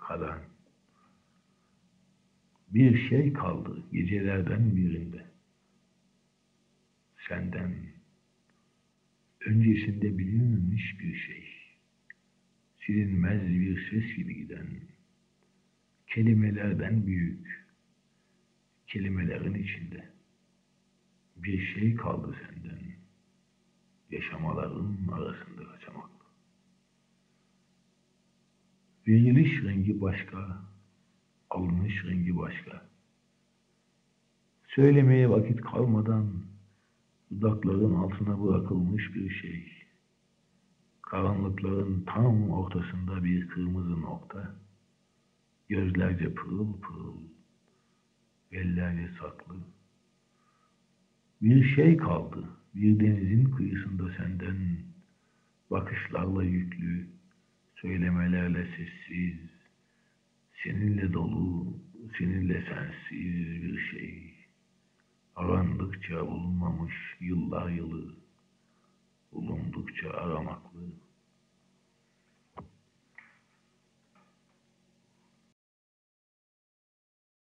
karan. Bir şey kaldı gecelerden birinde. Senden öncesinde bilinmemiş bir şey. Silinmez bir ses gibi giden. Kelimelerden büyük. Kelimelerin içinde. Bir şey kaldı senden. Yaşamaların arasında Veriliş rengi başka, alınış rengi başka. Söylemeye vakit kalmadan dudakların altına bırakılmış bir şey. Karanlıkların tam ortasında bir kırmızı nokta. Gözlerce pırıl pırıl, ellerce saklı. Bir şey kaldı, bir denizin kıyısında senden, bakışlarla yüklü, söylemelerle sessiz, seninle dolu, seninle sensiz bir şey. Arandıkça bulunmamış yıllar yılı, bulundukça aramaklı.